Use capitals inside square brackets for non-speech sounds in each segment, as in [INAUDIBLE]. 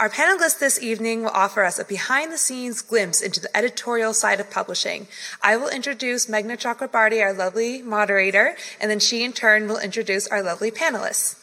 our panelists this evening will offer us a behind the scenes glimpse into the editorial side of publishing. I will introduce Meghna Chakrabarti, our lovely moderator, and then she in turn will introduce our lovely panelists.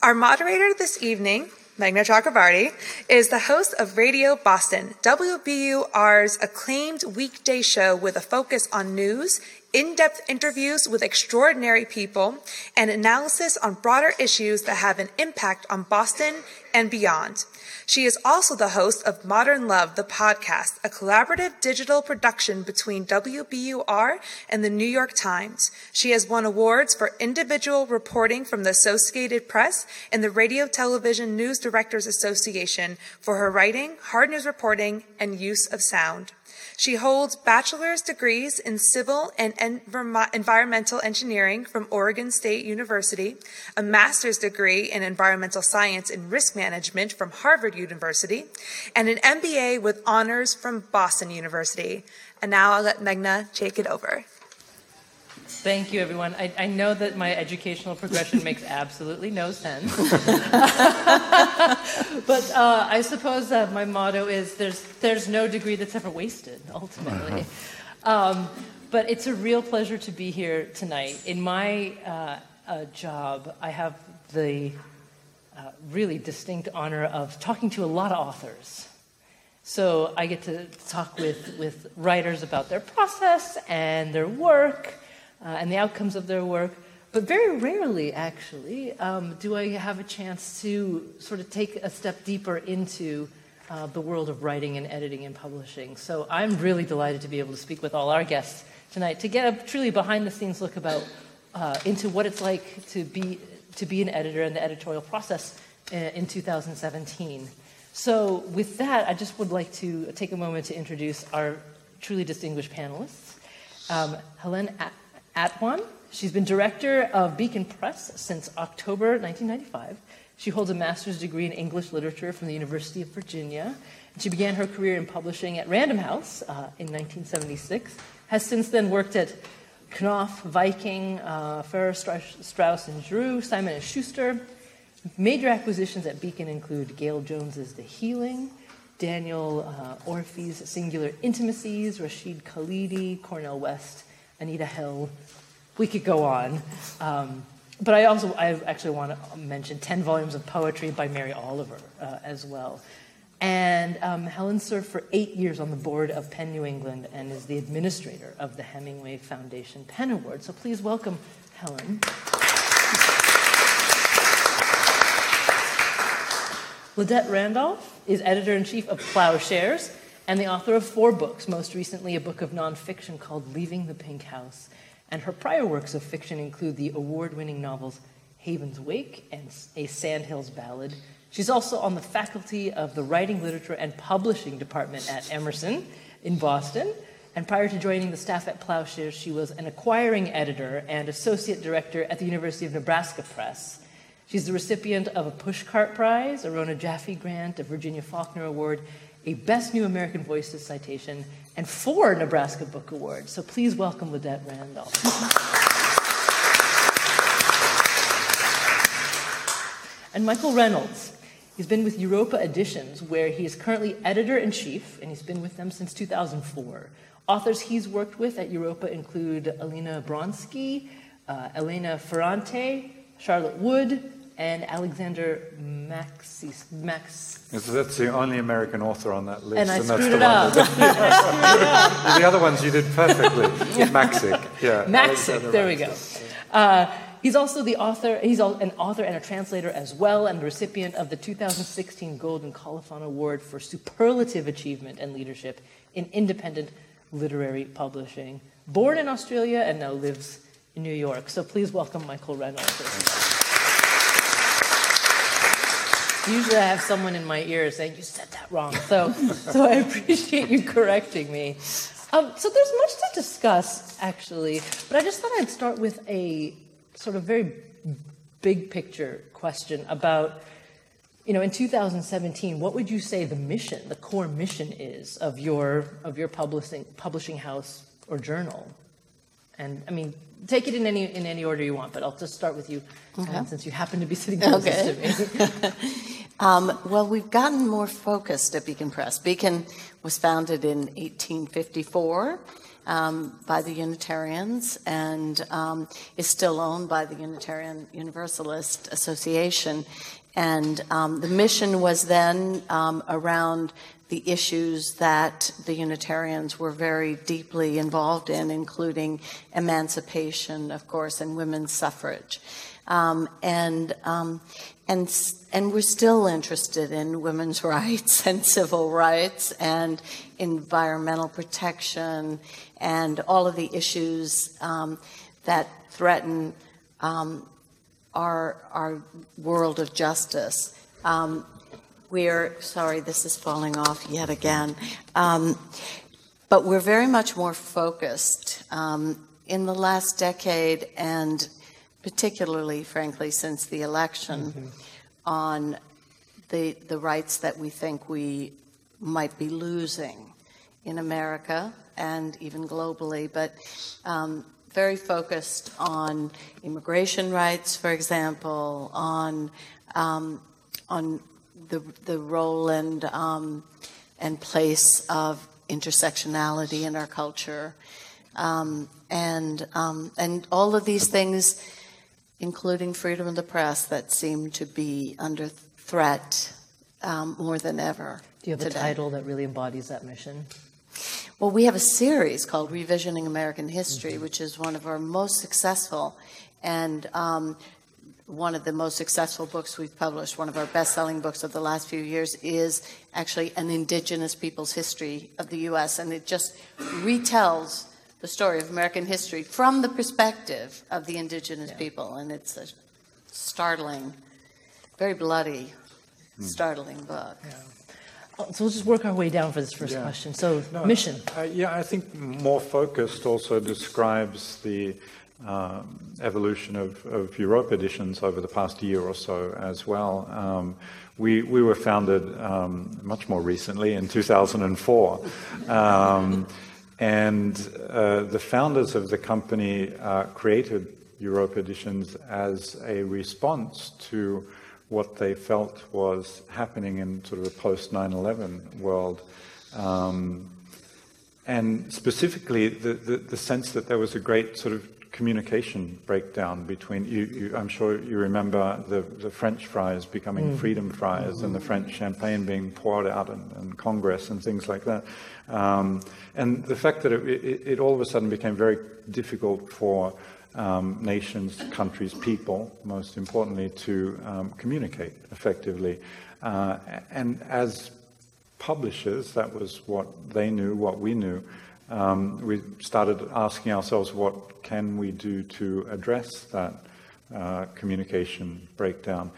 Our moderator this evening Meghna Chakrabarti, is the host of Radio Boston, WBUR's acclaimed weekday show with a focus on news, in depth interviews with extraordinary people, and analysis on broader issues that have an impact on Boston and beyond. She is also the host of Modern Love, the podcast, a collaborative digital production between WBUR and the New York Times. She has won awards for individual reporting from the Associated Press and the Radio Television News Directors Association for her writing, hard news reporting, and use of sound. She holds bachelor's degrees in civil and environmental engineering from Oregon State University, a master's degree in environmental science and risk management from Harvard University, and an MBA with honors from Boston University. And now I'll let Meghna take it over. Thank you, everyone. I, I, know that my educational progression makes absolutely no sense. [LAUGHS] but uh, I suppose that my motto is there's, there's no degree that's ever wasted, ultimately. Uh-huh. Um, but it's a real pleasure to be here tonight. In my uh, uh, job, I have the uh, really distinct honor of talking to a lot of authors. So I get to talk with, with writers about their process and their work and the outcomes of their work. But very rarely, actually, um, do I have a chance to sort of take a step deeper into uh, the world of writing and editing and publishing. So I'm really delighted to be able to speak with all our guests tonight to get a truly behind the scenes look about uh, into what it's like to be to be an editor and the editorial process in, uh, in 2017. So with that, I just would like to take a moment to introduce our truly distinguished panelists. Um, Helen Atwan. She's been director of Beacon Press since October 1995. She holds a master's degree in English literature from the University of Virginia. She began her career in publishing at Random House uh, in 1976. Has since then worked at Knopf, Viking, uh, Farrar, Straus and Giroux, Simon and Schuster. Major acquisitions at Beacon include Gayl Jones's The Healing, Daniel uh, Singular Intimacies, Rashid Khalidi, Cornel West, Anita Hill. We could go on. Um, but I also I actually want to mention 10 volumes of poetry by Mary Oliver uh, as well. And um, Helen served for eight years on the board of PEN New England and is the administrator of the Hemingway Foundation PEN Award. So please welcome Helen. Ladette Randolph is editor in chief of Ploughshares and the author of four books, most recently a book of nonfiction called Leaving the Pink House. And her prior works of fiction include the award winning novels Haven's Wake and A Sandhills Ballad. She's also on the faculty of the Writing, Literature, and Publishing Department at Emerson in Boston. And prior to joining the staff at Ploughshares, she was an acquiring editor and associate director at the University of Nebraska Press. She's the recipient of a Pushcart Prize, a Rona Jaffe Grant, a Virginia Faulkner Award, a Best New American Voices citation, and four Nebraska Book Awards. So please welcome Ladette Randolph. and Michael Reynolds. He's been with Europa Editions, where he is currently editor in chief, and he's been with them since 2004. Authors he's worked with at Europa include Alina Bronsky, uh, Elena Ferrante, Charlotte Wood, and Alexander Maxis. Max. that's the only American author on that list. And I and screwed it up. [LAUGHS] the other ones you did perfectly. [LAUGHS] Maksik, yeah. Maksik, there we go. Uh, he's also the author, he's an author and a translator as well, and the recipient of the 2016 Golden Colophon Award for Superlative Achievement and Leadership in Independent Literary Publishing. Born in Australia and now lives in New York. So please welcome Michael Reynolds. Usually I have someone in my ear saying, You said that wrong. So, so I appreciate you correcting me. Um, so there's much to discuss, actually, but I just thought I'd start with a sort of very big picture question about, you know, in 2017, what would you say the mission, the core mission is of your, of your publishing, publishing house or journal? And I mean, take it in any in any order you want, but I'll just start with you, okay. since you happen to be sitting closest okay. to me. [LAUGHS] Um, well, we've gotten more focused at Beacon Press. Beacon was founded in 1854 um, by the Unitarians and um, is still owned by the Unitarian Universalist Association. And um, the mission was then um, around the issues that the Unitarians were very deeply involved in, including emancipation, of course, and women's suffrage. Um, and um, and and we're still interested in women's [LAUGHS] rights and civil rights and environmental protection and all of the issues um, that threaten um, our our world of justice. Um, we're sorry, this is falling off yet again, um, but we're very much more focused um, in the last decade and particularly, frankly, since the election, mm-hmm. on the the rights that we think we might be losing in America and even globally, but um, very focused on immigration rights, for example, on um, on the the role and um, and place of intersectionality in our culture, um, and um, and all of these things including freedom of the press, that seem to be under threat um, more than ever. Do you have today. a title that really embodies that mission? Well, we have a series called Revisioning American History, mm-hmm. which is one of our most successful and um, one of the most successful books we've published, one of our best selling books of the last few years, is actually an indigenous people's history of the U.S., and it just retells the story of American history from the perspective of the indigenous yeah. people. And it's a startling, very bloody, hmm. startling book. Yeah. Oh, so we'll just work our way down for this first yeah. question. So, no, mission. Uh, yeah, I think more focused also describes the um, evolution of, of, Europa editions over the past year or so as well. Um, we, we were founded um, much more recently in 2004. Um, and uh, the founders of the company uh, created Europa Editions as a response to what they felt was happening in sort of a post 9 11 world. Um, and specifically, the, the, the, sense that there was a great sort of communication breakdown between you, you, I'm sure you remember the, the French fries becoming mm. freedom fries mm. and the French champagne being poured out in, in Congress and things like that. Um, and the fact that it, it, it, all of a sudden became very difficult for um, nations, countries, people, most importantly, to um, communicate effectively. Uh, and as publishers, that was what they knew, what we knew. Um, we started asking ourselves, what can we do to address that uh, communication breakdown?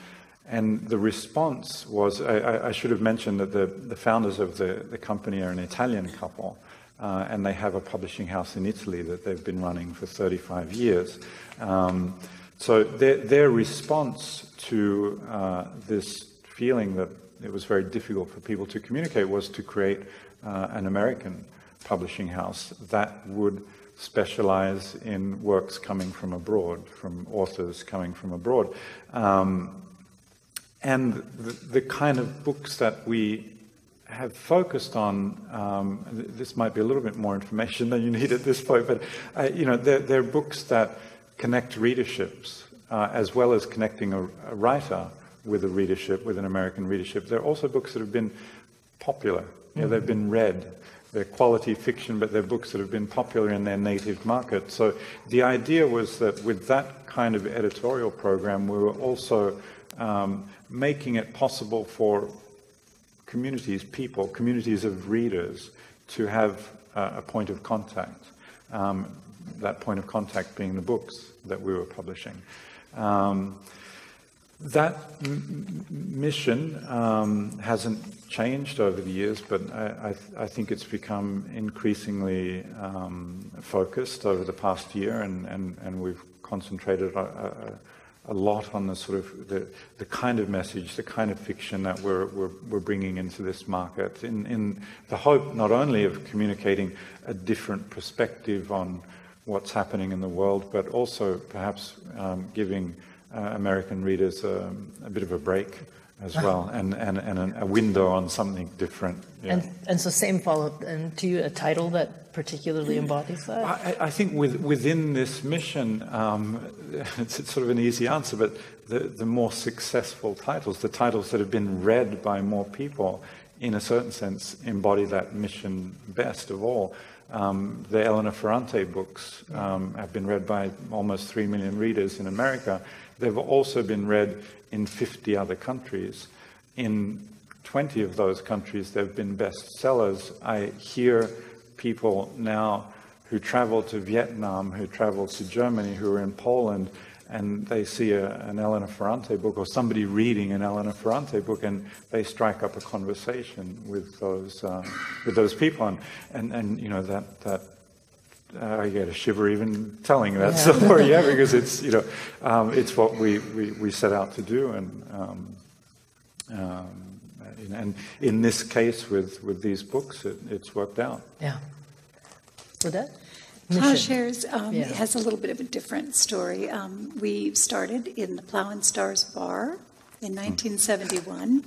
And the response was I, I, should have mentioned that the, the founders of the, the company are an Italian couple, uh, and they have a publishing house in Italy that they've been running for 35 years. Um, so their, their response to uh, this feeling that it was very difficult for people to communicate was to create uh, an American publishing house that would specialize in works coming from abroad, from authors coming from abroad. Um, and the, the, kind of books that we have focused on, um, this might be a little bit more information than you need at this point, but uh, you know, they're, they're, books that connect readerships uh, as well as connecting a, a, writer with a readership, with an American readership. They're also books that have been popular. You know, they've been read. They're quality fiction, but they're books that have been popular in their native market. So the idea was that with that kind of editorial program, we were also um, making it possible for communities, people, communities of readers to have uh, a point of contact. Um, that point of contact being the books that we were publishing. Um, that m- mission um, hasn't changed over the years, but I, I, th- I think it's become increasingly um, focused over the past year, and, and, and we've concentrated a, a, a lot on the sort of the, the kind of message, the kind of fiction that we're, we're, we're bringing into this market, in, in the hope not only of communicating a different perspective on what's happening in the world, but also perhaps um, giving American readers um, a bit of a break as well, [LAUGHS] and, and, and a window on something different. Yeah. And, and so, same follow up, and to you, a title that particularly embodies that? I, I think with, within this mission, um, [LAUGHS] it's, it's, sort of an easy answer, but the, the more successful titles, the titles that have been read by more people, in a certain sense, embody that mission best of all. Um, the Elena Ferrante books um, have been read by almost 3 million readers in America. They've also been read in 50 other countries. In 20 of those countries, they've been bestsellers. I hear people now who travel to Vietnam, who travel to Germany, who are in Poland, and they see a, an Elena Ferrante book or somebody reading an Elena Ferrante book, and they strike up a conversation with those uh, with those people, and, and and you know that that uh, I get a shiver even telling that yeah. [LAUGHS] story, yeah, because it's you know um, it's what we, we, we set out to do, and um, um, and in this case with with these books, it, it's worked out. Yeah. Odette? Ploughshares um, yeah. has a little bit of a different story. Um, we started in the Plough and Stars Bar in 1971.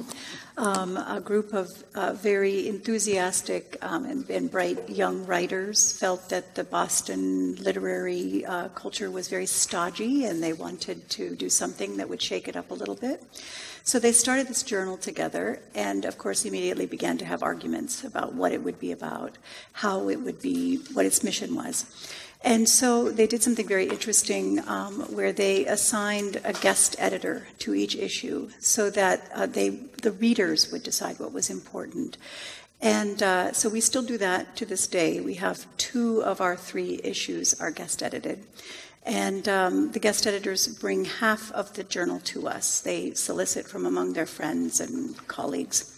Um, a group of uh, very enthusiastic um, and, and, bright young writers felt that the Boston literary uh, culture was very stodgy and they wanted to do something that would shake it up a little bit. So they started this journal together and, of course, immediately began to have arguments about what it would be about, how it would be, what its mission was. And so they did something very interesting um, where they assigned a guest editor to each issue so that uh, they, the readers would decide what was important. And uh, so we still do that to this day. We have two of our three issues are guest edited. And um, the guest editors bring half of the journal to us. They solicit from among their friends and colleagues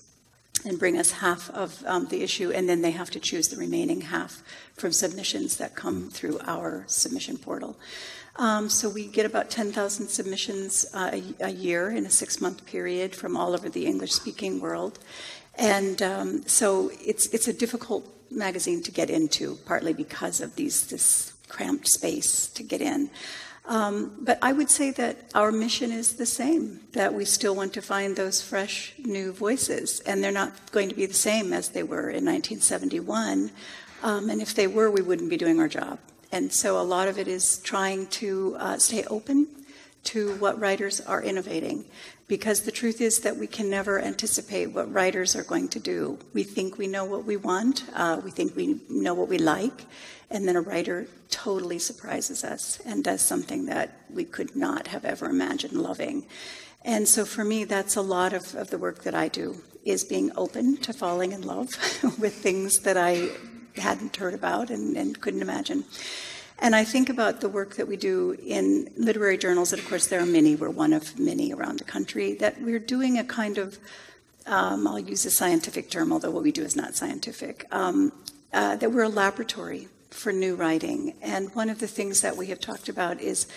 and bring us half of um, the issue, and then they have to choose the remaining half from submissions that come through our submission portal. Um, so we get about 10,000 submissions uh, a, a, year in a six month period from all over the English speaking world. And um, so it's, it's a difficult magazine to get into, partly because of these, this cramped space to get in. Um, but I would say that our mission is the same, that we still want to find those fresh new voices, and they're not going to be the same as they were in 1971. Um, and if they were, we wouldn't be doing our job. And so a lot of it is trying to uh, stay open to what writers are innovating. Because the truth is that we can never anticipate what writers are going to do. We think we know what we want, uh, we think we know what we like, and then a writer totally surprises us and does something that we could not have ever imagined loving. And so for me, that's a lot of, of the work that I do, is being open to falling in love [LAUGHS] with things that I hadn't heard about and, and couldn't imagine. And I think about the work that we do in literary journals, and of course there are many, we're one of many around the country, that we're doing a kind of, um, I'll use a scientific term, although what we do is not scientific, um, uh, that we're a laboratory for new writing. And one of the things that we have talked about is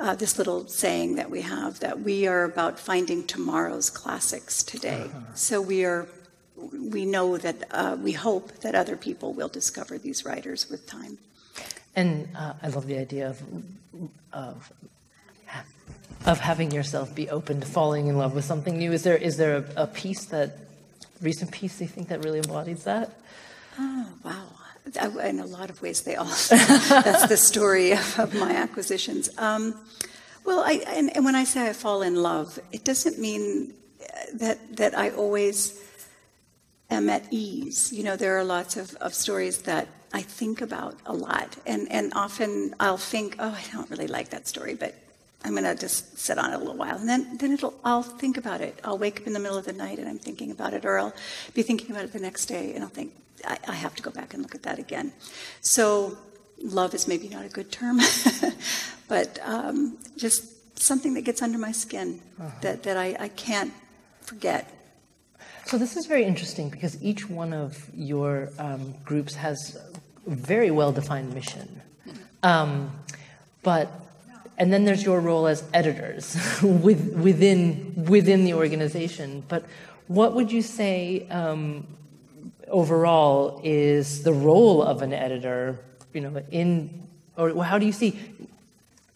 uh, this little saying that we have that we are about finding tomorrow's classics today. Uh-huh. So we are, we know that uh, we hope that other people will discover these writers with time. And uh, I love the idea of, of of having yourself be open to falling in love with something new. Is there is there a, a piece that recent piece you think that really embodies that? Oh wow! In a lot of ways, they all. [LAUGHS] that's the story of, of my acquisitions. Um, well, I, and, and, when I say I fall in love, it doesn't mean that that I always am at ease. You know, there are lots of, of stories that I think about a lot, and and often I'll think, oh, I don't really like that story, but I'm going to just sit on it a little while, and then then it'll I'll think about it. I'll wake up in the middle of the night and I'm thinking about it, or I'll be thinking about it the next day, and I'll think, I, I have to go back and look at that again. So, love is maybe not a good term, [LAUGHS] but um, just something that gets under my skin uh-huh. that, that I, I can't forget. So, this is very interesting because each one of your um, groups has a very well defined mission. Um, but and then there's your role as editors [LAUGHS] with, within within the organization. But what would you say um, overall is the role of an editor, you know, in, or how do you see,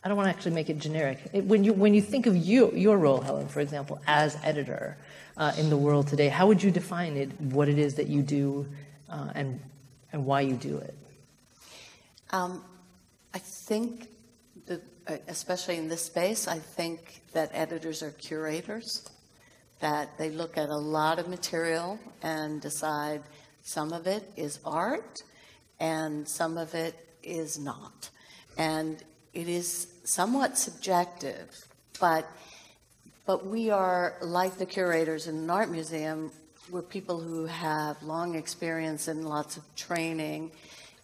I don't want to actually make it generic. It, when, you, when you think of you, your role, Helen, for example, as editor, uh, in the world today. How would you define it, what it is that you do, uh, and, and why you do it? Um, I think, Uh, especially in this space, I think that editors are curators, that they look at a lot of material and decide some of it is art and some of it is not. And it is somewhat subjective, but but we are like the curators in an art museum. We're people who have long experience and lots of training,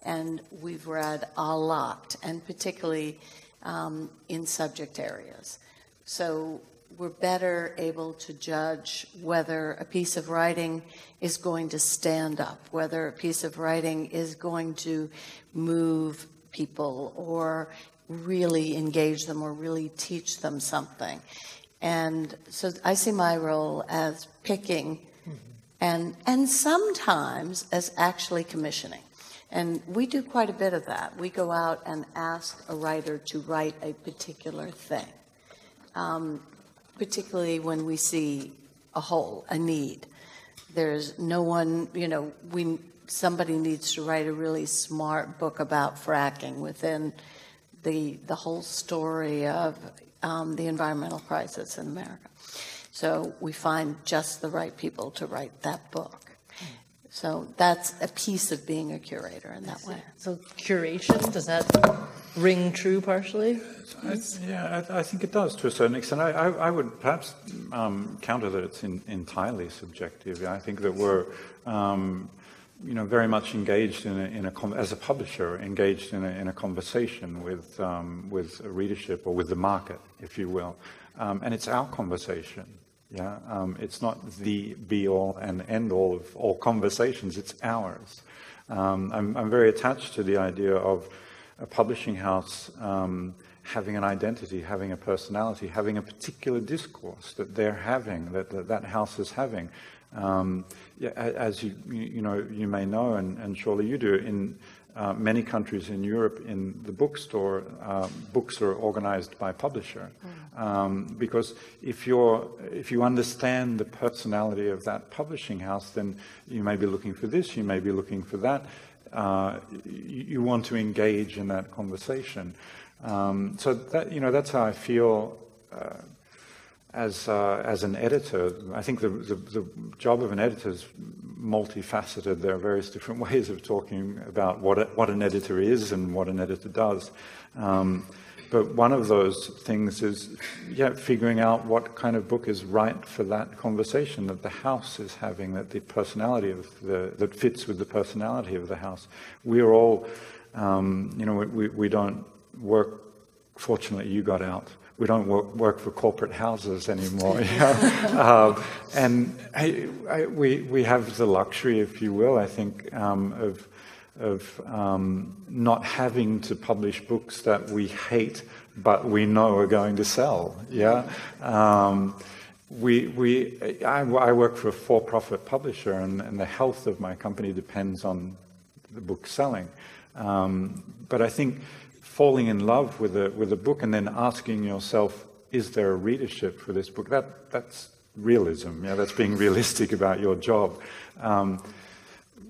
and we've read a lot, and particularly um, in subject areas. So we're better able to judge whether a piece of writing is going to stand up, whether a piece of writing is going to move people or really engage them or really teach them something. And so I see my role as picking mm-hmm. and, and sometimes as actually commissioning. And we do quite a bit of that. We go out and ask a writer to write a particular thing, um, particularly when we see a hole, a need. There's no one, you know, we somebody needs to write a really smart book about fracking within the the whole story of um, the environmental crisis in America. So we find just the right people to write that book. So that's a piece of being a curator in that way. So curation does that ring true partially? I, yeah, I, I, think it does to a certain extent. I, I, I would perhaps um, counter that it's in, entirely subjective. I think that we're um, you know, very much engaged in a, in a as a publisher, engaged in a, in a conversation with um, with readership or with the market, if you will, um, and it's our conversation. Yeah, um, it's not the be all and end all of all conversations. It's ours. Um, I'm, I'm, very attached to the idea of a publishing house um, having an identity, having a personality, having a particular discourse that they're having, that that, that house is having. Um, yeah, as you, you know, you may know, and, and surely you do, in uh, many countries in Europe, in the bookstore, uh, books are organized by publisher. Mm. Um, because if you're, if you understand the personality of that publishing house, then you may be looking for this, you may be looking for that. Uh, you, you, want to engage in that conversation. Um, so that, you know, that's how I feel uh, as, uh, as an editor, I think the, the, the, job of an editor is multifaceted. There are various different [LAUGHS] ways of talking about what, a, what an editor is and what an editor does. Um, but one of those things is, yeah, figuring out what kind of book is right for that conversation that the house is having, that the personality of the, that fits with the personality of the house. We're all, um, you know, we, we don't work, fortunately you got out we don't work, work for corporate houses anymore. [LAUGHS] um, and I, I, we, we have the luxury, if you will, I think, um, of, of um, not having to publish books that we hate but we know are going to sell. Yeah. Um, we, we, I, I, work for a for-profit publisher, and, and, the health of my company depends on the book selling. Um, but I think falling in love with a, with a book and then asking yourself, is there a readership for this book? That, that's realism. Yeah, that's being [LAUGHS] realistic about your job. Um,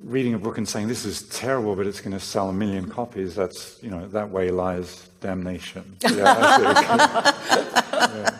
reading a book and saying this is terrible, but it's going to sell a million copies. That's you know that way lies damnation. [LAUGHS] Yeah, [LAUGHS] yeah.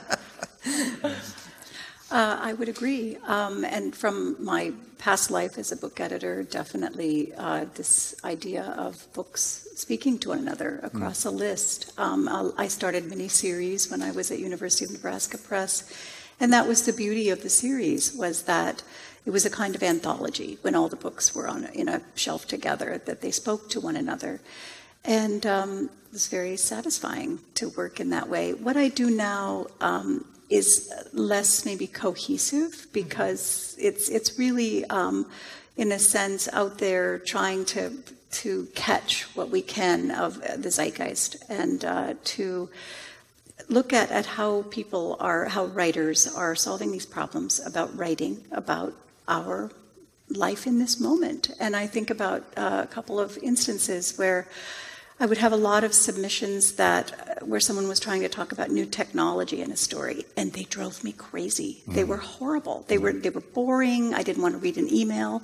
I would agree. Um, and from my past life as a book editor, definitely uh, this idea of books speaking to one another across mm. a list. Um, I started mini-series when I was at University of Nebraska Press, and that was the beauty of the series was that it was a kind of anthology when all the books were on in a shelf together that they spoke to one another. And um, it was very satisfying to work in that way. What I do now um, is less maybe cohesive because it's it's really um, in a sense out there trying to to catch what we can of the zeitgeist and uh, to look at, at how people are how writers are solving these problems about writing about our life in this moment. And i think about uh, a couple of instances where I would have a lot of submissions that uh, where someone was trying to talk about new technology in a story, and they drove me crazy. They were horrible. They were they were boring. I didn't want to read an email.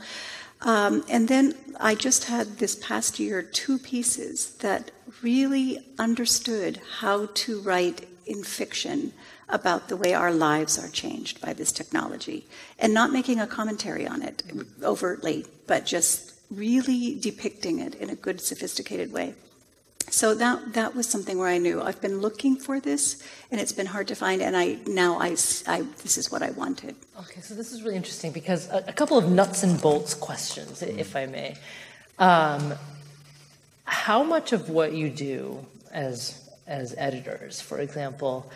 Um, and then I just had this past year two pieces that really understood how to write in fiction about the way our lives are changed by this technology, and not making a commentary on it overtly, but just really depicting it in a good, sophisticated way. So that that was something where I knew I've been looking for this, and it's been hard to find. And I now I, I this is what I wanted. Okay, so this is really interesting because a, a couple of nuts and bolts questions, if I may. Um, how much of what you do as as editors, for example,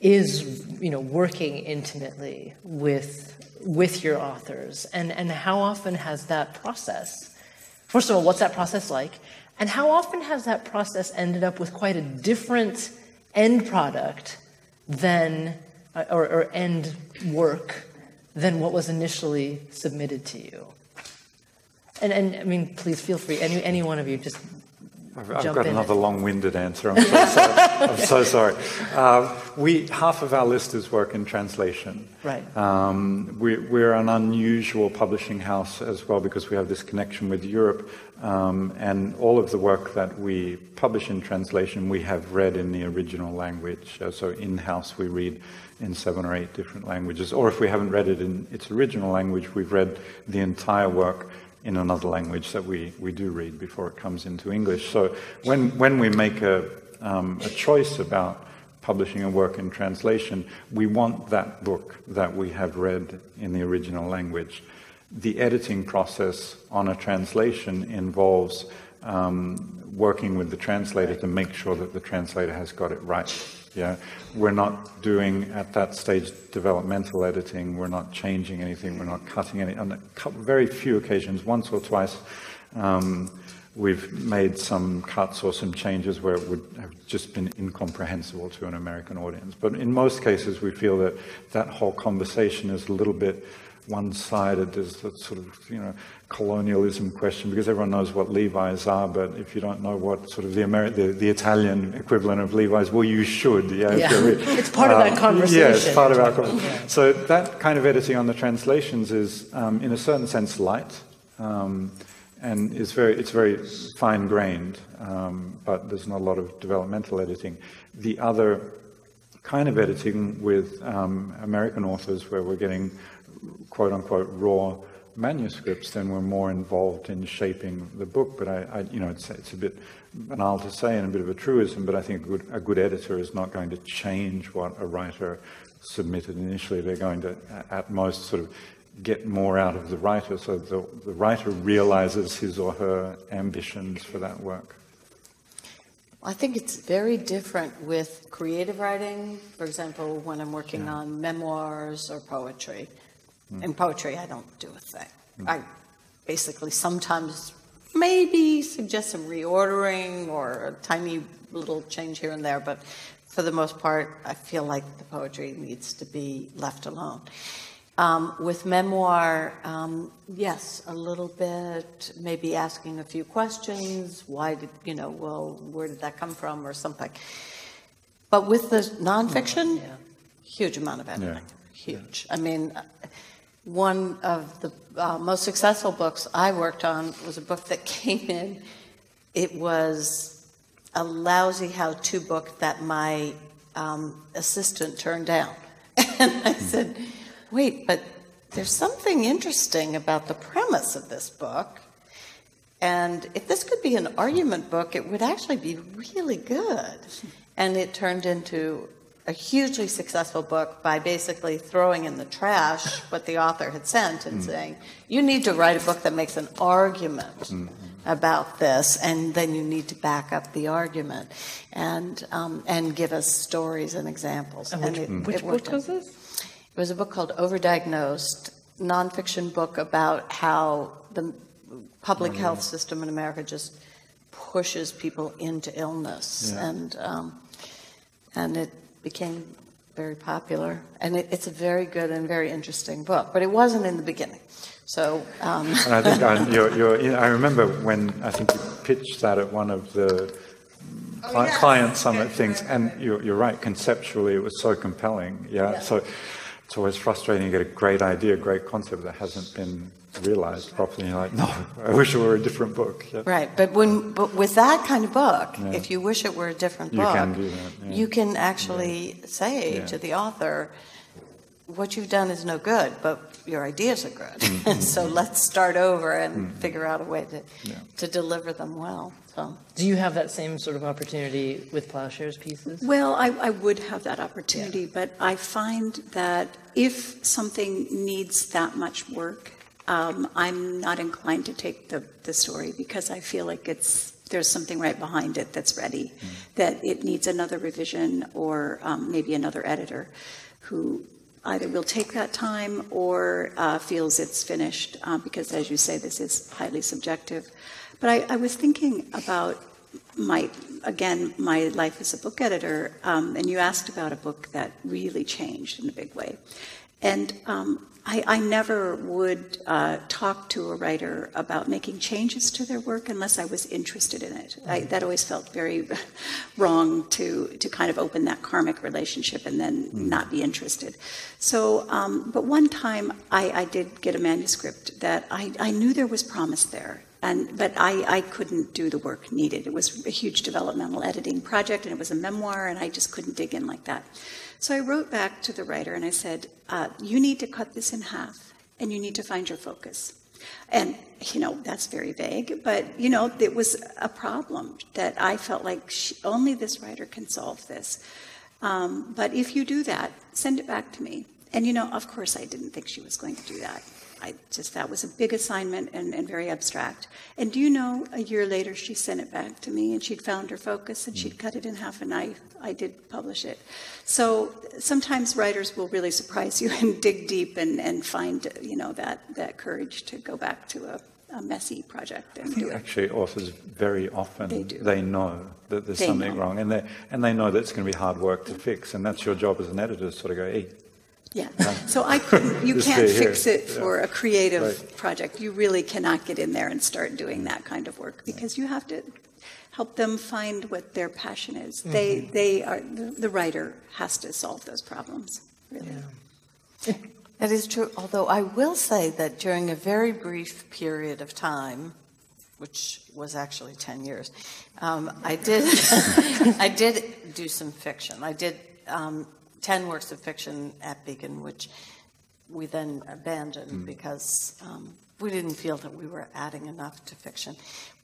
is you know working intimately with with your authors, and and how often has that process? First of all, what's that process like? And how often has that process ended up with quite a different end product than, uh, or, or end work than what was initially submitted to you? And, and I mean, please feel free, any, any one of you, just I've, I've got another long-winded answer. I'm so sorry. [LAUGHS] I'm so sorry. Uh, we half of our list is work in translation. Right. Um, we, we're an unusual publishing house as well because we have this connection with Europe, um, and all of the work that we publish in translation we have read in the original language. So in-house we read in seven or eight different languages, or if we haven't read it in its original language, we've read the entire work in another language that we, we do read before it comes into English. So when, when we make a, um, a choice about publishing a work in translation, we want that book that we have read in the original language. The editing process on a translation involves um, working with the translator to make sure that the translator has got it right. Yeah, we're not doing at that stage developmental editing. We're not changing anything. We're not cutting any. On very few occasions, once or twice, um, we've made some cuts or some changes where it would have just been incomprehensible to an American audience. But in most cases, we feel that that whole conversation is a little bit one-sided. There's that sort of, you know, colonialism question because everyone knows what Levi's are, but if you don't know what sort of the, Ameri- the, the Italian equivalent of Levi's, well, you should. Yeah, Yeah. [LAUGHS] It's part of that Um, conversation. Yeah, it's part of our Yeah. So that kind of editing on the translations is, um, in a certain sense, light. Um, and is very, it's very fine-grained, um, but there's not a lot of developmental editing. The other kind of editing with um, American authors, where we're getting quote-unquote raw manuscripts, then we're more involved in shaping the book. But I, I you know, it's, it's a bit banal to say and a bit of a truism, but I think a good, a good editor is not going to change what a writer submitted initially. They're going to, at most, sort of get more out of the writer, so the, the writer realizes his or her ambitions for that work. I think it's very different with creative writing. For example, when I'm working on memoirs or poetry. In poetry, I don't do a thing. I basically sometimes maybe suggest some reordering or a tiny little change here and there, but for the most part, I feel like the poetry needs to be left alone. Um, with memoir, um, yes, a little bit, maybe asking a few questions. Why did, you know, well, where did that come from or something. But with the nonfiction, Yeah. huge amount of editing. Yeah. Huge. I mean, one of the uh, most successful books I worked on was a book that [LAUGHS] came in. It was a lousy how to book that my um, assistant turned down. [LAUGHS] And I said, wait, but there's something interesting about the premise of this book. And if this could be an argument book, it would actually be really good. And it turned into a hugely successful book by basically throwing in the trash what the author had sent and saying, you need to write a book that makes an argument about this, and then you need to back up the argument and, um, and give us stories and examples. And which, it- which it worked book was this? It was a book called Overdiagnosed, nonfiction book about how the public health system in America just pushes people into illness, Yeah. and um, and it became very popular. And it, it's a very good and very interesting book, but it wasn't in the beginning. So um, [LAUGHS] And I think I, you're, you're, I remember when I think you pitched that at one of the cli- yes. client summit Good, things, right, and you're, you're right. Conceptually, it was so compelling. Yeah. Yeah. So it's always frustrating. You get a great idea, great concept that hasn't been realized properly. You're like, no, I wish it were a different book. Yeah. Right, but when but with that kind of book, Yeah. if you wish it were a different You book, can do that, yeah. you can actually say to the author, "What you've done is no good, but your ideas are good. Mm-hmm. [LAUGHS] so let's start over and figure out a way to to deliver them well." So Do you have that same sort of opportunity with Ploughshares pieces? Well, I, I would have that opportunity, but I find that if something needs that much work, um, I'm not inclined to take the, the story because I feel like it's there's something right behind it that's ready, that it needs another revision or um, maybe another editor who either will take that time or uh, feels it's finished, uh, because as you say, this is highly subjective. But I, I was thinking about my, again, my life as a book editor, um, and you asked about a book that really changed in a big way. And um, I, I never would uh, talk to a writer about making changes to their work unless I was interested in it. I, that always felt very [LAUGHS] wrong to, to kind of open that karmic relationship and then not be interested. So, um, but one time I, I did get a manuscript that I, I knew there was promise there. And, but I, I couldn't do the work needed. It was a huge developmental editing project, and it was a memoir, and I just couldn't dig in like that. So I wrote back to the writer and I said, uh, You need to cut this in half, and you need to find your focus. And, you know, that's very vague, but, you know, it was a problem that I felt like she, only this writer can solve this. Um, but if you do that, send it back to me. And, you know, of course, I didn't think she was going to do that. I just, that was a big assignment and, and very abstract. And do you know, a year later, she sent it back to me and she'd found her focus and she'd mm. cut it in half and I, I did publish it. So sometimes writers will really surprise you [LAUGHS] and dig deep and, and find, you know, that, that courage to go back to a, a messy project and do it. Actually, authors very often They do. know that there's They something know. wrong, and they and they know that it's going to be hard work to fix, and that's your job as an editor to sort of go, hey, Yeah. So I couldn't, [LAUGHS] you can't day here. fix it for a creative Right. project. You really cannot get in there and start doing that kind of work because you have to help them find what their passion is. They, Mm-hmm. they are, the, the writer has to solve those problems, really. [LAUGHS] That is true, although I will say that during a very brief period of time, which was actually 10 years, um, I did [LAUGHS] I did do some fiction. I did um, 10 works of fiction at Beacon, which we then abandoned because um, we didn't feel that we were adding enough to fiction.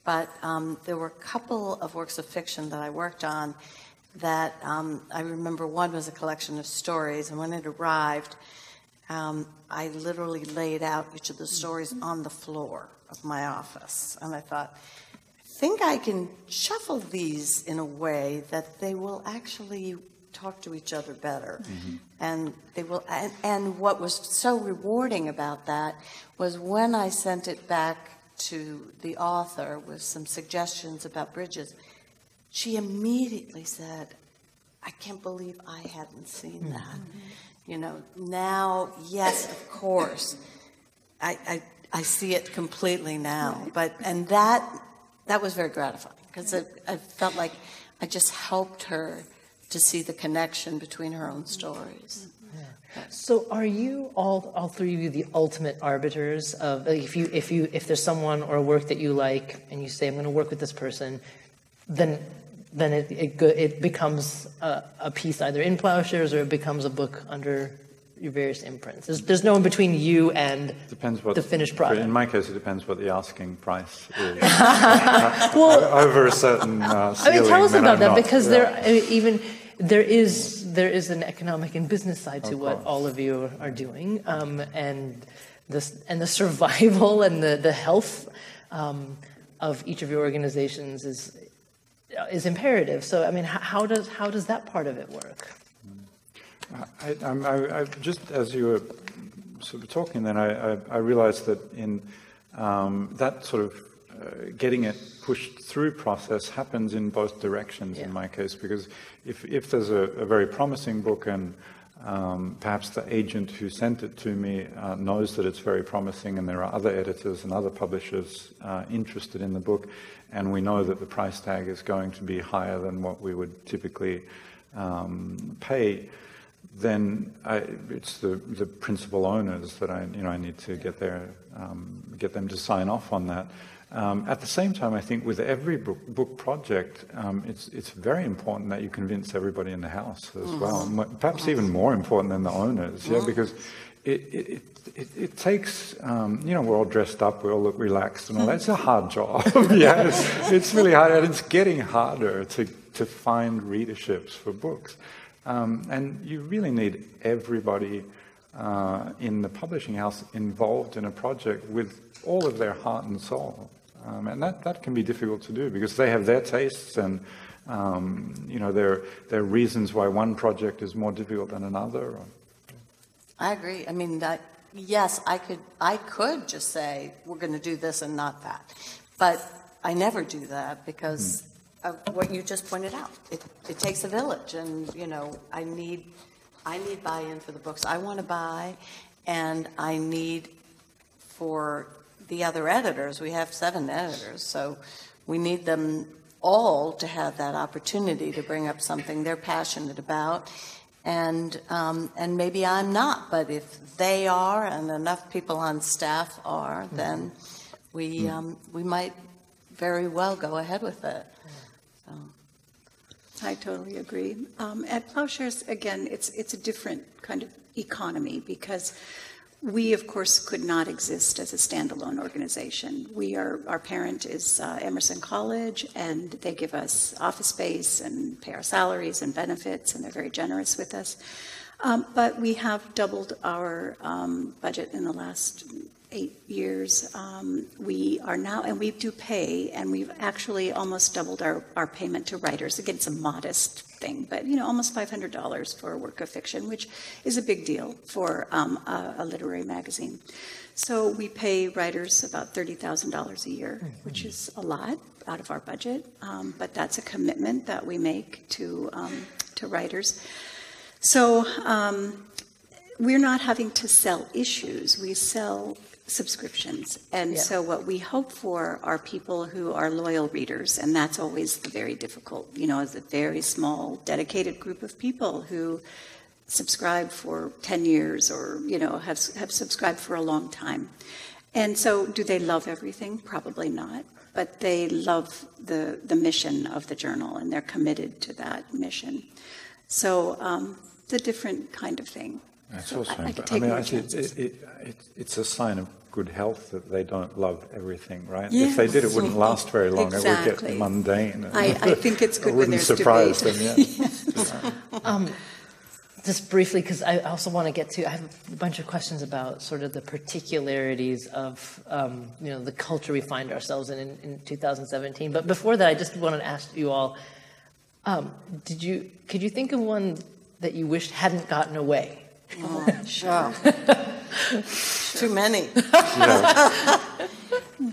But um, there were a couple of works of fiction that I worked on that um, I remember one was a collection of stories, and when it arrived, um, I literally laid out each of the stories on the floor of my office. And I thought, I think I can shuffle these in a way that they will actually talk to each other better. Mm-hmm. And they will and, and what was so rewarding about that was when I sent it back to the author with some suggestions about bridges, she immediately said, I can't believe I hadn't seen mm-hmm. that. You know, now, yes, of course, I, I, I see it completely now. But, and that, that was very gratifying because I, I felt like I just helped her to see the connection between her own stories. So, are you all all three of you the ultimate arbiters of if you if you if there's someone or a work that you like and you say I'm going to work with this person, then then it it, it becomes a, a piece either in Ploughshares or it becomes a book under your various imprints. There's, there's no in between you and depends what the finished product. In my case, it depends what the asking price is. [LAUGHS] well, Over a certain uh, I mean, tell us about I'm that not. because Yeah. there, I mean, even there is there is an economic and business side to what all of you are doing, um, and this and the survival [LAUGHS] and the the health um, of each of your organizations is is imperative. So, I mean, how, how does how does that part of it work? I, I'm- I, I, just as you were sort of talking, then I, I, realized that in um, that sort of getting it pushed through process happens in both directions in my case, because if, if there's a, a very promising book and um, perhaps the agent who sent it to me uh, knows that it's very promising, and there are other editors and other publishers uh, interested in the book, and we know that the price tag is going to be higher than what we would typically um, pay. Then I, it's the, the principal owners that I, you know, I need to get their, um, get them to sign off on that. Um, at the same time, I think with every book, book project, um, it's, it's very important that you convince everybody in the house as mm-hmm. well. Perhaps even more important than the owners, yeah, because it, it, it, it takes, um, you know, we're all dressed up, we all look relaxed and all that. It's a hard job. [LAUGHS] [LAUGHS] yeah, it's, it's, really hard, and it's getting harder to, to find readerships for books. Um, and you really need everybody uh, in the publishing house involved in a project with all of their heart and soul. Um, and that, that can be difficult to do because they have their tastes and um, you know there are reasons why one project is more difficult than another. I agree. I mean, that, yes, I could I could just say we're going to do this and not that, but I never do that because mm. of what you just pointed out. It, it takes a village, and you know I need I need buy-in for the books I want to buy, and I need for the other editors. We have seven editors, so we need them all to have that opportunity to bring up something they're passionate about. And, um, and maybe I'm not, but if they are and enough people on staff are, mm-hmm. then we, mm. um, we might very well go ahead with it. So. I totally agree. Um, at Ploughshares, again, it's, it's a different kind of economy because we, of course, could not exist as a standalone organization. We are, our parent is uh, Emerson College, and they give us office space and pay our salaries and benefits, and they're very generous with us. Um, but we have doubled our um, budget in the last eight years. Um, we are now, and we do pay, and we've actually almost doubled our, our payment to writers. Again, it's a modest thing, but you know, almost $500 for a work of fiction, which is a big deal for um, a, a, literary magazine. So we pay writers about $30,000 a year, mm-hmm. which is a lot out of our budget, um, but that's a commitment that we make to, um, to writers. So um, we're not having to sell issues, we sell subscriptions. And yeah. so what we hope for are people who are loyal readers, and that's always the very difficult, you know, as a very small, dedicated group of people who subscribe for 10 years or, you know, have, have subscribed for a long time. And so do they love everything? Probably not. But they love the, the mission of the journal and they're committed to that mission. So um, it's a different kind of thing. That's so also, I, I, I mean, I it, it, it, it's a sign of good health that they don't love everything, right? Yes. If they did, it wouldn't last very long. Exactly. It would get mundane. I, I think it's good it wouldn't surprise debate. them. Yeah. [LAUGHS] um, just briefly, because I also want to get to, I have a bunch of questions about sort of the particularities of, um, you know, the culture we find ourselves in, in, in 2017. But before that, I just wanted to ask you all, um, did you, could you think of one that you wished hadn't gotten away? Oh, sure. Too many.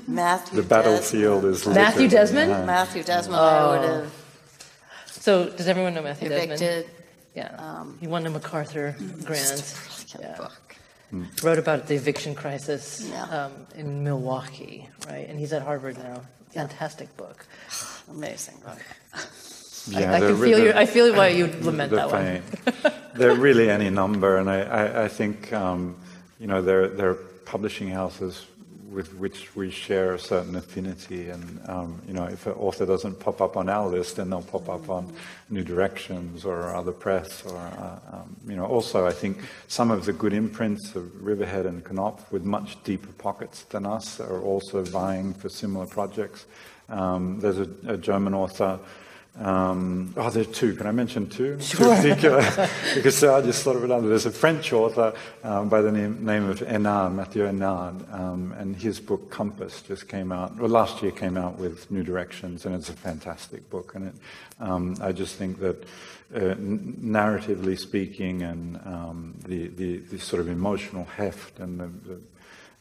Matthew. The battlefield Desmond. is Matthew Desmond. Yeah. Matthew Desmond. I would have. So does everyone know Matthew evicted. Desmond? Yeah. Um, he won the MacArthur grant. Yeah. Book. Mm. Wrote about the eviction crisis yeah. um, in Milwaukee, right? And he's at Harvard now. Fantastic book. Amazing book. Yeah, I, I can feel your, I feel why [LAUGHS] you lament that pain. one. [LAUGHS] there are really any number, and I, I, I think um, you know there there are publishing houses with which we share a certain affinity, and um, you know if an author doesn't pop up on our list, then they'll pop up on New Directions or other press, or uh, um, you know also I think some of the good imprints of Riverhead and Knopf with much deeper pockets than us are also vying for similar projects. Um, there's a, a German author. Um, oh, there are two. Can I mention two? Sure. [LAUGHS] because uh, I just thought of another. There's a French author um, by the name, name of Énard, Mathias Énard, um, and his book Compass just came out, well, last year came out with New Directions, and it's a fantastic book. And it, um, I just think that uh, narratively speaking and um, the, the, the, sort of emotional heft and the, the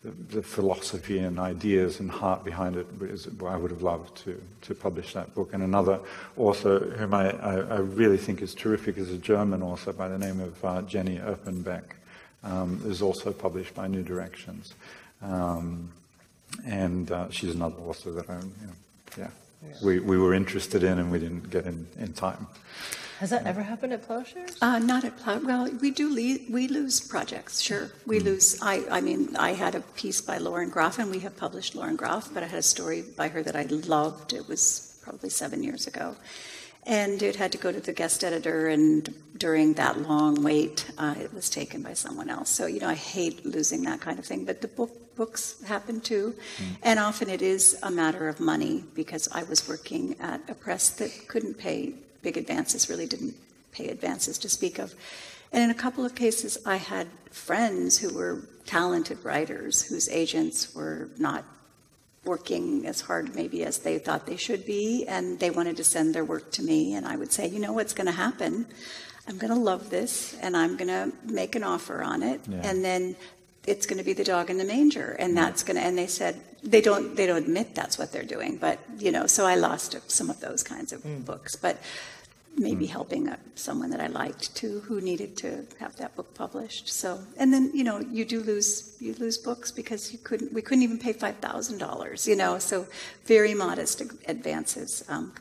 the, the, philosophy and ideas and heart behind it is I would have loved to, to publish that book. And another author whom I, I, I really think is terrific is a German author by the name of uh, Jenny Erpenbeck, um, is also published by New Directions. Um, and uh, she's another author that I, you know, yeah, yeah, We, we were interested in and we didn't get in, in time. Has that ever happened at Ploughshares? Uh, not at Plough. Well, we do le- we lose projects. Sure, we mm. lose. I I mean, I had a piece by Lauren Groff, and we have published Lauren Groff, but I had a story by her that I loved. It was probably seven years ago, and it had to go to the guest editor. And during that long wait, uh, it was taken by someone else. So you know, I hate losing that kind of thing. But the book books happen too, mm. and often it is a matter of money because I was working at a press that couldn't pay big advances, really didn't pay advances to speak of. And in a couple of cases, I had friends who were talented writers whose agents were not working as hard maybe as they thought they should be, and they wanted to send their work to me. And I would say, you know what's going to happen? I'm going to love this, and I'm going to make an offer on it, yeah. and then it's going to be the dog in the manger, and that's going to. And they said they don't they don't admit that's what they're doing, but you know. So I lost some of those kinds of mm. books, but maybe mm. helping a, someone that I liked too, who needed to have that book published. So, and then you know, you do lose you lose books because you couldn't we couldn't even pay five thousand dollars. You know, so very modest advances um,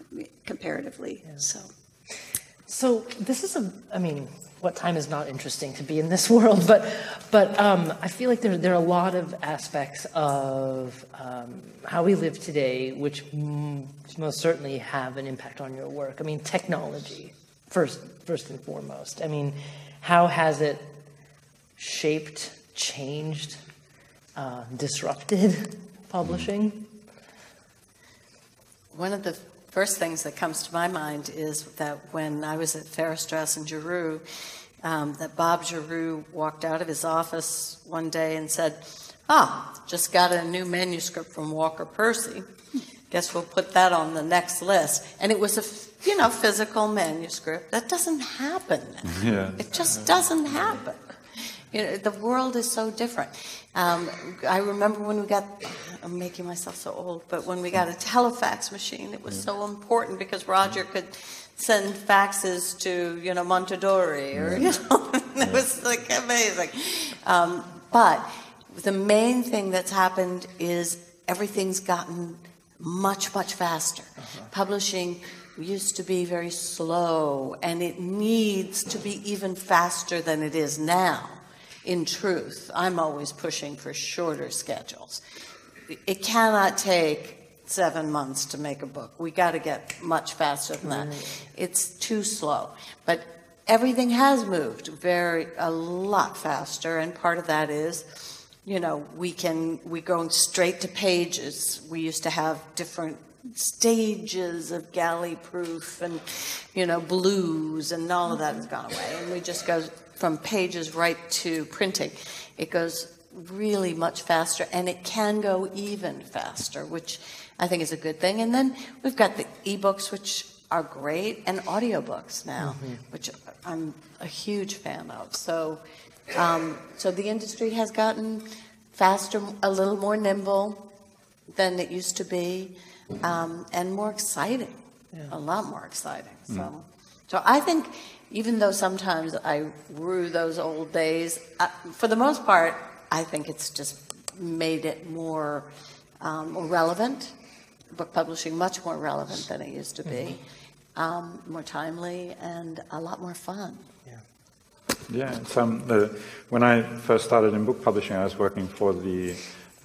comparatively. Yeah. So, so this is a I mean. What time is not interesting to be in this [LAUGHS] world, but but um, I feel like there there are a lot of aspects of um, how we live today, which most certainly have an impact on your work. I mean, technology, first, first and foremost. I mean, how has it shaped, changed, uh, disrupted [LAUGHS] publishing? One of the first things that comes to my mind is that when I was at Farrar Straus and Giroux, um, that Bob Giroux walked out of his office one day and said, Ah, just got a new manuscript from Walker Percy. Guess we'll put that on the next list. And it was a, you know, physical manuscript. That doesn't happen. Yeah. It just doesn't happen. You know, the world is so different. Um, I remember when we got, I'm making myself so old, but when we got a telefax machine, it was so important because Roger could send faxes to, you know, Mondadori or, you know, [LAUGHS] it was like amazing. Um, but the main thing that's happened is everything's gotten much, much faster. Uh-huh. Publishing used to be very slow, and it needs to be even faster than it is now. In truth, I'm always pushing for shorter schedules. It cannot take seven months to make a book. We got to get much faster than that. Mm. It's too slow. But everything has moved very a lot faster, and part of that is you know, we can, we go straight to pages. We used to have different stages of galley proof and, you know, blues, and all of that has gone away. And we just go from pages right to printing. It goes really much faster, and it can go even faster, which I think is a good thing. And then we've got the ebooks, which are great, and audiobooks now, mm-hmm. which I'm a huge fan of. So, um, so the industry has gotten faster, a little more nimble than it used to be, um, and more exciting, yeah. a lot more exciting. So, mm. so I think even though sometimes I rue those old days, uh, for the most part, I think it's just made it more um, relevant. Book publishing much more relevant than it used to be, mm-hmm. um, more timely, and a lot more fun. Yeah, um, the, when I first started in book publishing, I was working for the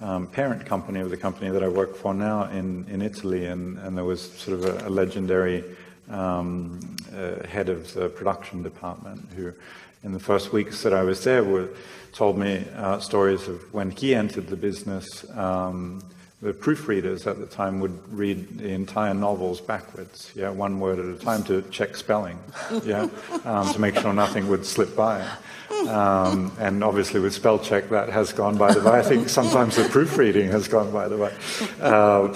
um, parent company of the company that I work for now in, in Italy, and, and there was sort of a, a legendary um, uh, head of the production department who, in the first weeks that I was there, were, told me uh, stories of when he entered the business. Um, the proofreaders at the time would read the entire novels backwards, yeah, one word at a time to check spelling, yeah, um, to make sure nothing would slip by. Um, and obviously, with spell check, that has gone by the way. I think sometimes the proofreading has gone by the way. Uh,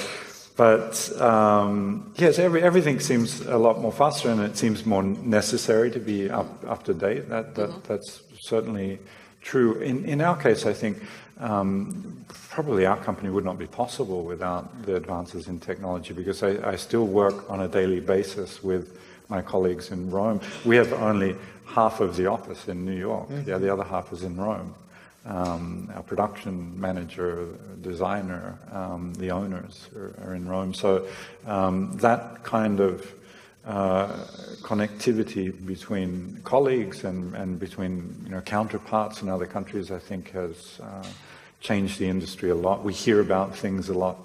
but um, yes, every, everything seems a lot more faster, and it seems more necessary to be up up to date. That, that mm-hmm. that's certainly true. In, in our case, I think um, probably our company would not be possible without the advances in technology because I, I, still work on a daily basis with my colleagues in Rome. We have only half of the office in New York, mm-hmm. yeah, the other half is in Rome. Um, our production manager, designer, um, the owners are, are, in Rome. So um, that kind of uh, connectivity between colleagues and, and between you know, counterparts in other countries, I think, has uh, changed the industry a lot. We hear about things a lot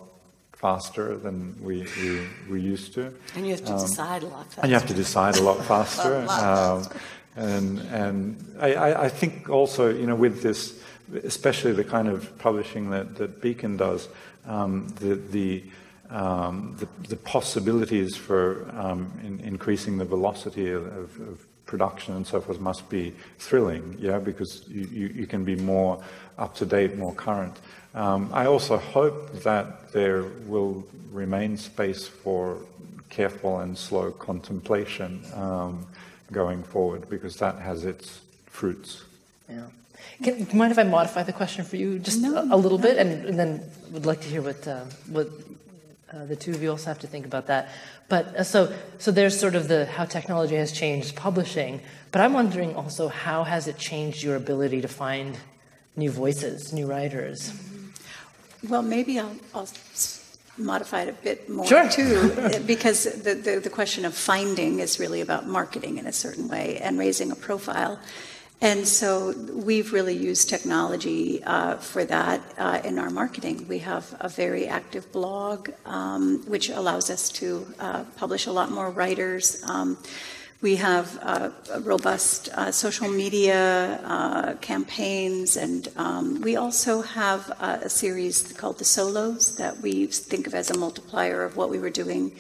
faster than we, we, we used to. And you have to um, decide a lot faster. And you have to decide a lot [LAUGHS] faster. a lot faster. Um, and and I, I think also, you know, with this, especially the kind of publishing that, that Beacon does, um, the, the um, the, the, possibilities for um, in, increasing the velocity of, of, production and so forth must be thrilling, yeah, because you, you, you can be more up to date, more current. Um, I also hope that there will remain space for careful and slow contemplation um, going forward, because that has its fruits. Yeah. Can, do you mind if I modify the question for you just no, a, a, little no. bit, and, and, then would like to hear what uh, what uh, the two of you also have to think about that. But uh, so, so there's sort of the how technology has changed publishing. But I'm wondering also how has it changed your ability to find new voices, new writers? Well, maybe I'll, I'll modify it a bit more sure. too, [LAUGHS] because the, the, the question of finding is really about marketing in a certain way and raising a profile. And so we've really used technology uh, for that uh, in our marketing. We have a very active blog, um, which allows us to uh, publish a lot more writers. Um, we have uh, robust uh, social media uh, campaigns, and um, we also have a series called The Solos that we think of as a multiplier of what we were doing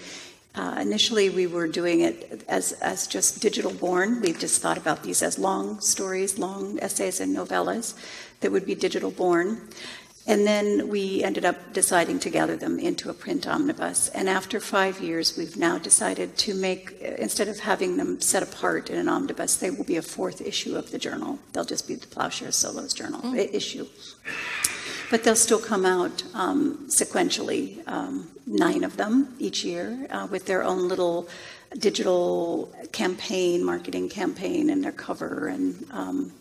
uh, initially, we were doing it as, as just digital born. We've just thought about these as long stories, long essays, and novellas that would be digital born. And then we ended up deciding to gather them into a print omnibus. And after five years, we've now decided to make, instead of having them set apart in an omnibus, they will be a fourth issue of the journal. They'll just be the Ploughshare Solos Journal mm. issue. But they'll still come out um, sequentially, um, nine of them each year, uh, with their own little digital campaign, marketing campaign, and their cover, and um,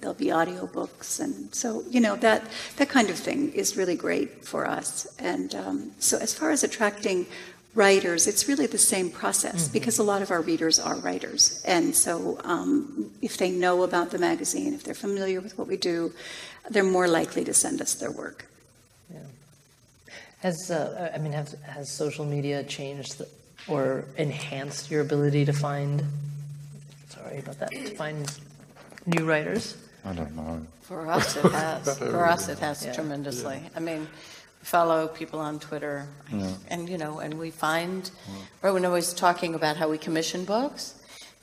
there'll be audiobooks. And so, you know, that, that kind of thing is really great for us. And um, so, as far as attracting writers, it's really the same process mm-hmm. because a lot of our readers are writers. And so, um, if they know about the magazine, if they're familiar with what we do, they're more likely to send us their work. Yeah. Has uh, I mean, has, has social media changed the, or enhanced your ability to find? Sorry about that. To find new writers. I don't know. For us, it has. [LAUGHS] For us, it has yeah. tremendously. Yeah. I mean, follow people on Twitter, yeah. and you know, and we find. Right when I was talking about how we commission books,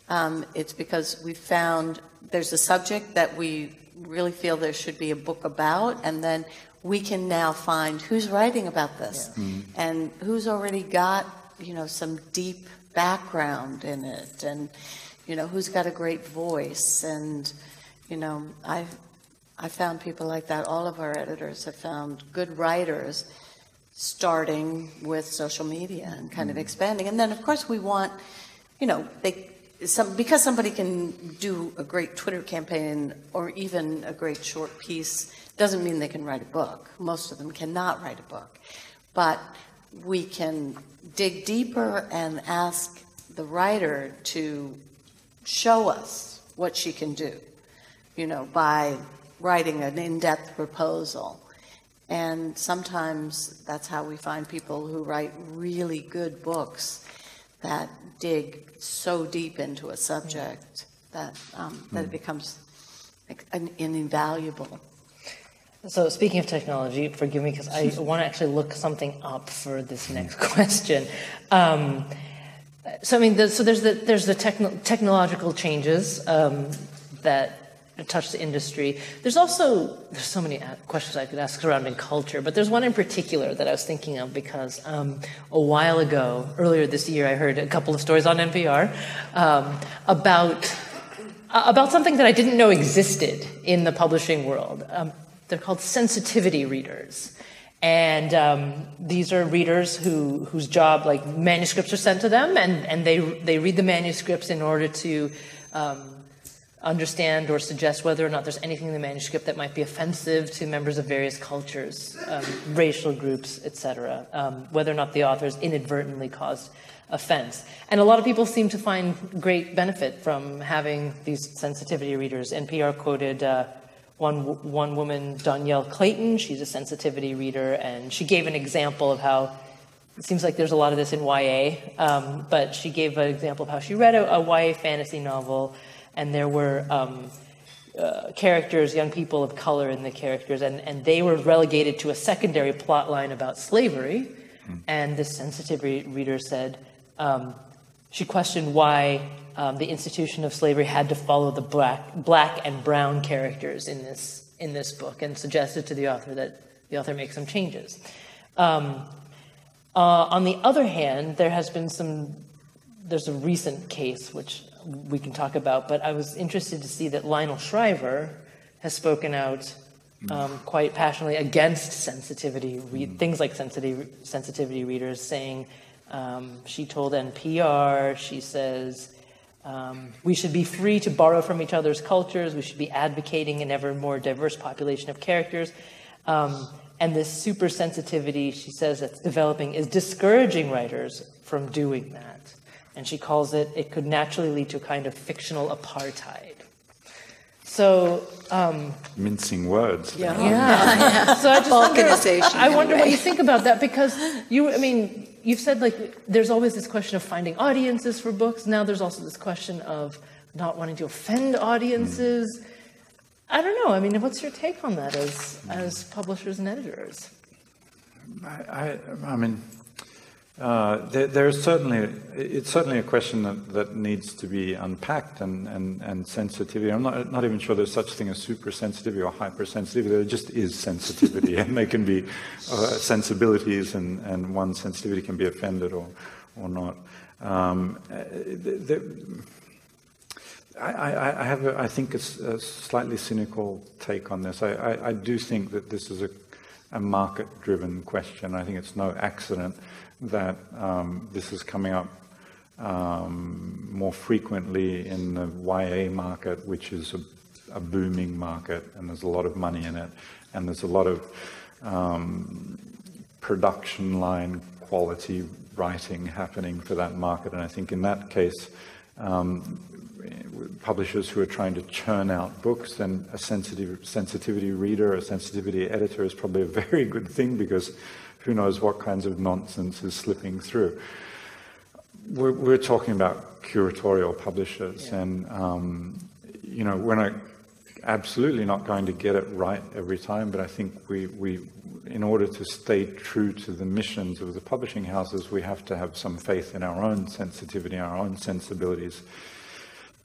um, it's because we found there's a subject that we really feel there should be a book about, and then we can now find who's writing about this yeah. mm-hmm. and who's already got you know some deep background in it, and you know who's got a great voice, and you know I've I found people like that. All of our editors have found good writers starting with social media and kind mm-hmm. of expanding, and then of course we want you know they some, because somebody can do a great Twitter campaign or even a great short piece doesn't mean they can write a book. Most of them cannot write a book. But we can dig deeper and ask the writer to show us what she can do, you know, by writing an in depth proposal. And sometimes that's how we find people who write really good books that dig so deep into a subject that um, that it hmm. becomes an, an invaluable. So speaking of technology, forgive me because I [LAUGHS] want to actually look something up for this next [LAUGHS] question. Um, so I mean, the, so there's the there's the techno- technological changes um, that touch the industry. There's also there's so many questions I could ask surrounding culture, but there's one in particular that I was thinking of because um, a while ago, earlier this year, I heard a couple of stories on NPR um, about about something that I didn't know existed in the publishing world. Um, they're called sensitivity readers. And um, these are readers who, whose job, like manuscripts are sent to them, and, and they, they read the manuscripts in order to um, understand or suggest whether or not there's anything in the manuscript that might be offensive to members of various cultures, um, racial groups, etc., um, whether or not the authors inadvertently caused offense. And a lot of people seem to find great benefit from having these sensitivity readers. NPR quoted uh, one, one woman, Dhonielle Clayton, she's a sensitivity reader, and she gave an example of how it seems like there's a lot of this in YA, um, but she gave an example of how she read a, a YA fantasy novel, and there were um, uh, characters, young people of color in the characters, and, and they were relegated to a secondary plot line about slavery. Mm. And this sensitivity reader said, um, she questioned why um, the institution of slavery had to follow the black, black and brown characters in this, in this book and suggested to the author that the author make some changes. Um, uh, on the other hand, there has been some, there's a recent case which we can talk about, but I was interested to see that Lionel Shriver has spoken out um, quite passionately against sensitivity, re- things like sensitivity, sensitivity readers, saying um, she told NPR, she says, um, we should be free to borrow from each other's cultures. We should be advocating an ever more diverse population of characters. Um, and this super sensitivity, she says, that's developing is discouraging writers from doing that. And she calls it, it could naturally lead to a kind of fictional apartheid. So, um, mincing words. Yeah. yeah. [LAUGHS] So I just wonder, I wonder what you think about that because you, I mean, you've said like there's always this question of finding audiences for books. Now there's also this question of not wanting to offend audiences. Mm. I don't know. I mean, what's your take on that as as publishers and editors? I, I, I mean, uh, there, there's certainly it's certainly a question that, that needs to be unpacked and, and, and sensitivity. I'm not not even sure there's such thing as super sensitivity or hypersensitivity. There just is sensitivity, and they can be uh, sensibilities, and, and one sensitivity can be offended or or not. Um, the, I, I, have, a, I think, a, a, slightly cynical take on this. I, I, I do think that this is a, a market-driven question. I think it's no accident that um, this is coming up um, more frequently in the YA market, which is a, a, booming market, and there's a lot of money in it, and there's a lot of um, production line quality writing happening for that market. And I think in that case, um, publishers who are trying to churn out books, then a sensitive, sensitivity reader, a sensitivity editor is probably a [LAUGHS] very good thing because who knows what kinds of nonsense is slipping through. We're, we're talking about curatorial publishers, yeah. and um, you know we're not absolutely not going to get it right every time, but I think we, we, in order to stay true to the missions of the publishing houses, we have to have some faith in our own sensitivity, our own sensibilities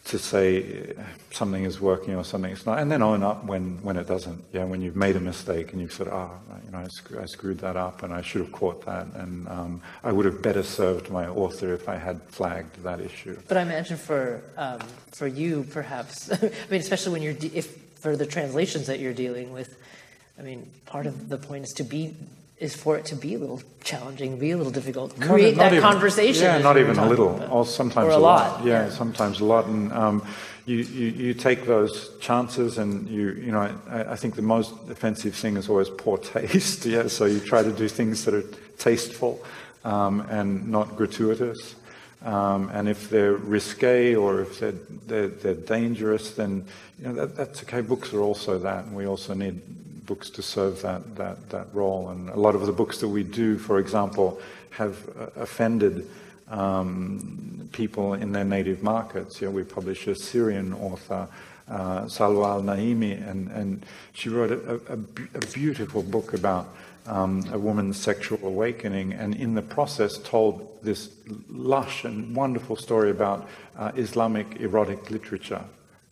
to say something is working or something is not, and then own up when, when it doesn't. Yeah, when you've made a mistake and you've said, ah, oh, you know, I, sc- I, screwed that up and I should have caught that, and um, I would have better served my author if I had flagged that issue. But I imagine for um, for you, perhaps, [LAUGHS] I mean, especially when you're de- if for the translations that you're dealing with, I mean, part of the point is to be is for it to be a little challenging, be a little difficult, create not, not that even, conversation. Yeah, not even a little, about. or sometimes or a, a lot. lot. Yeah, yeah, sometimes a lot. And um, you, you, you, take those chances, and you you know I, I, think the most offensive thing is always poor [LAUGHS] taste. yeah, so you try to do things that are tasteful um, and not gratuitous. Um, and if they're risque or if they're, they're, they're dangerous, then you know that, that's okay. Books are also that, and we also need books to serve that, that, that role. And a lot of the books that we do, for example, have uh, offended um, people in their native markets. You know, we publish a Syrian author, uh, Salwa Al Neimi, and, and she wrote a, a, a beautiful book about um, a woman's sexual awakening, and in the process told this lush and wonderful story about uh, Islamic erotic literature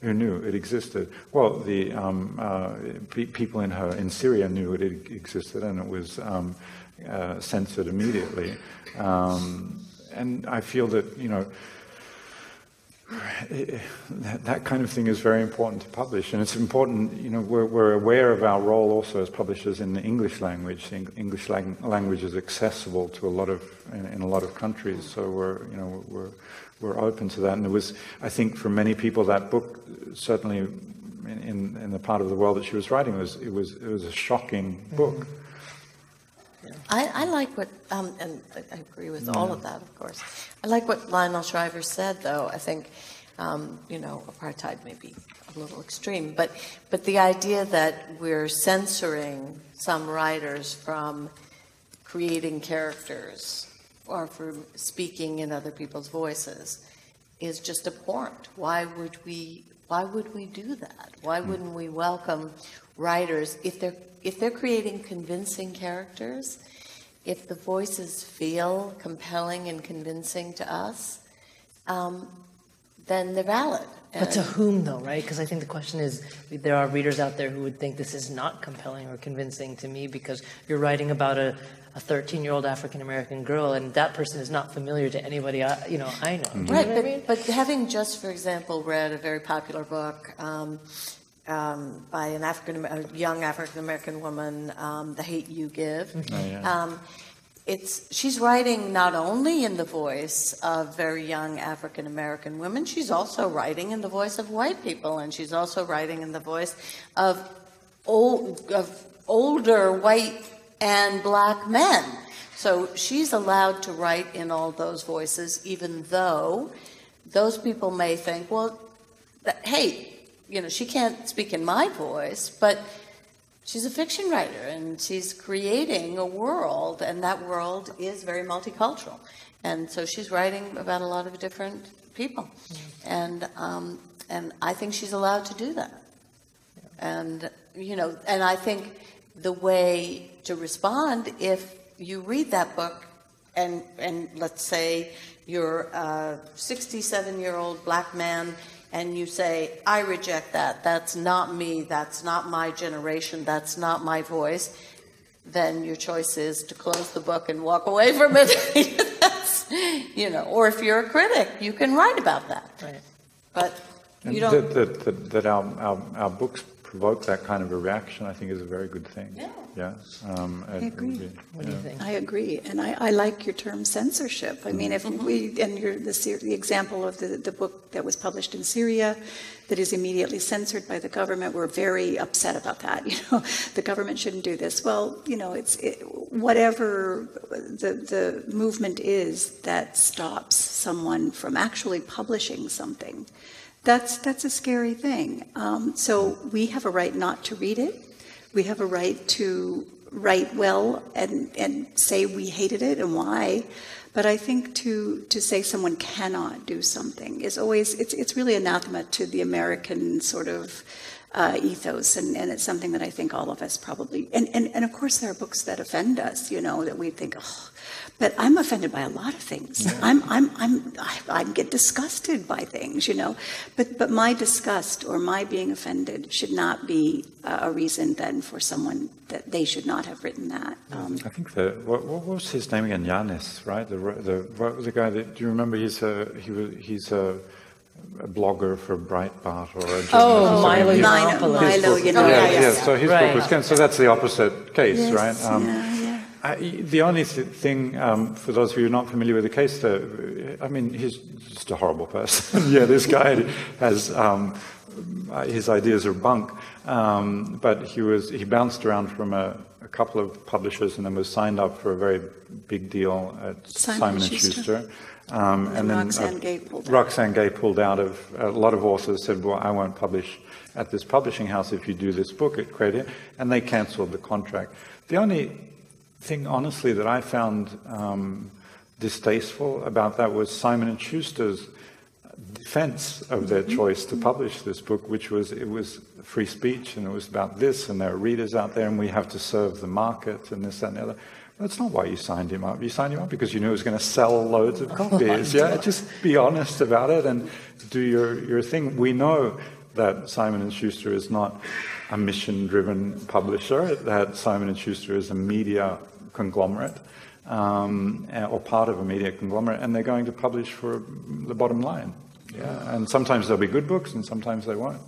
who knew it existed. Well, the um, uh, people in her in Syria knew it existed, and it was um, uh, censored immediately. Um, and I feel that you know that, that, kind of thing is very important to publish, and it's important. You know, we're, we're aware of our role also as publishers in the English language. The English lang- language is accessible to a lot of in, in, a lot of countries, so we're you know we're we're open to that. And it was, I think, for many people, that book certainly in, in, in the part of the world that she was writing was it was it was a shocking book. Mm-hmm. I, I, like what, um, and I agree with all of that, of course. I like what Lionel Shriver said, though. I think, um, you know, apartheid may be a little extreme, but but the idea that we're censoring some writers from creating characters or from speaking in other people's voices is just abhorrent. Why would we? Why would we do that? Why hmm. wouldn't we welcome writers if they're if they're creating convincing characters, if the voices feel compelling and convincing to us, um, then they're valid. But to whom, though, right? Because I think the question is there are readers out there who would think this is not compelling or convincing to me because you're writing about a, a 13 year old African American girl, and that person is not familiar to anybody I, you know I know. Right, but, I mean? but having just, for example, read a very popular book, um, um, by an African, a young African American woman, um, "The Hate You Give." Mm-hmm. Oh, yeah. um, it's she's writing not only in the voice of very young African American women, she's also writing in the voice of white people, and she's also writing in the voice of old, of older white and black men. So she's allowed to write in all those voices, even though those people may think, well, that, hey, you know, she can't speak in my voice, but she's a fiction writer and she's creating a world, and that world is very multicultural. And so she's writing about a lot of different people. And, um, and I think she's allowed to do that. And, you know, and I think the way to respond if you read that book and, and let's say you're a 67 year old black man and you say, I reject that, that's not me, that's not my generation, that's not my voice, then your choice is to close the book and walk away from it. [LAUGHS] you know, or if you're a critic, you can write about that. Right. But you don't. That, that, that our, our, our books provoke that kind of a reaction, I think is a very good thing. Yeah. Yeah. Um, I agree. Be, what do you think? I agree, and I, I like your term censorship. I mean, if mm-hmm. we and your the, the example of the the book that was published in Syria, that is immediately censored by the government, we're very upset about that. [LAUGHS] You know, the government shouldn't do this. Well, you know, it's it, whatever the the movement is that stops someone from actually publishing something that's, that's a scary thing. Um, so we have a right not to read it. We have a right to write well and, and say we hated it and why. But I think to, to say someone cannot do something is always, it's, it's really anathema to the American sort of uh, ethos, and, and it's something that I think all of us probably, and, and, and of course there are books that offend us, you know, that we think, oh, but I'm offended by a lot of things. I'm, I'm, I'm, I, I, get disgusted by things, you know. But, but my disgust or my being offended should not be a reason then for someone that they should not have written that. Um, I think the what, what, was his name again? Yanis, right? The the what was the guy that? Do you remember? He's a he was he's a a blogger for Breitbart or a journalist. Oh, Milo Yiannopoulos. Milo, you know, yeah, yeah. So his right. book was so that's the opposite case, yes, right? Um, yeah. I, the only th- thing, um, for those of you not familiar with the case, though, I mean, he's just a horrible person. [LAUGHS] yeah, this guy has um, his ideas are bunk, um, but he was he bounced around from a, a, couple of publishers and then was signed up for a very big deal at Simon, Simon and Schuster. Schuster. Um, and, and, then Roxane uh, Gay pulled Roxane Gay pulled out of a lot of authors said, "Well, I won't publish at this publishing house if you do this book at Credit," and they cancelled the contract. The only thing, honestly, that I found um, distasteful about that was Simon and Schuster's defense of their mm-hmm. choice to publish this book, which was it was free speech and it was about this, and there are readers out there, and we have to serve the market and this that, and the other. That's not why you signed him up. You signed him up because you knew he was going to sell loads of copies. yeah, [LAUGHS] just be honest about it and do your, your thing. We know that Simon and Schuster is not a mission-driven publisher. That Simon and Schuster is a media conglomerate um, or part of a media conglomerate, and they're going to publish for the bottom line. Yeah, and sometimes there'll be good books, and sometimes they won't.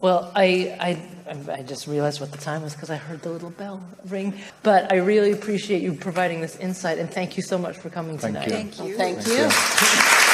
Well, I, I, I just realized what the time was because I heard the little bell ring. But I really appreciate you providing this insight, and thank you so much for coming Thank tonight. you. Thank you. Thank you.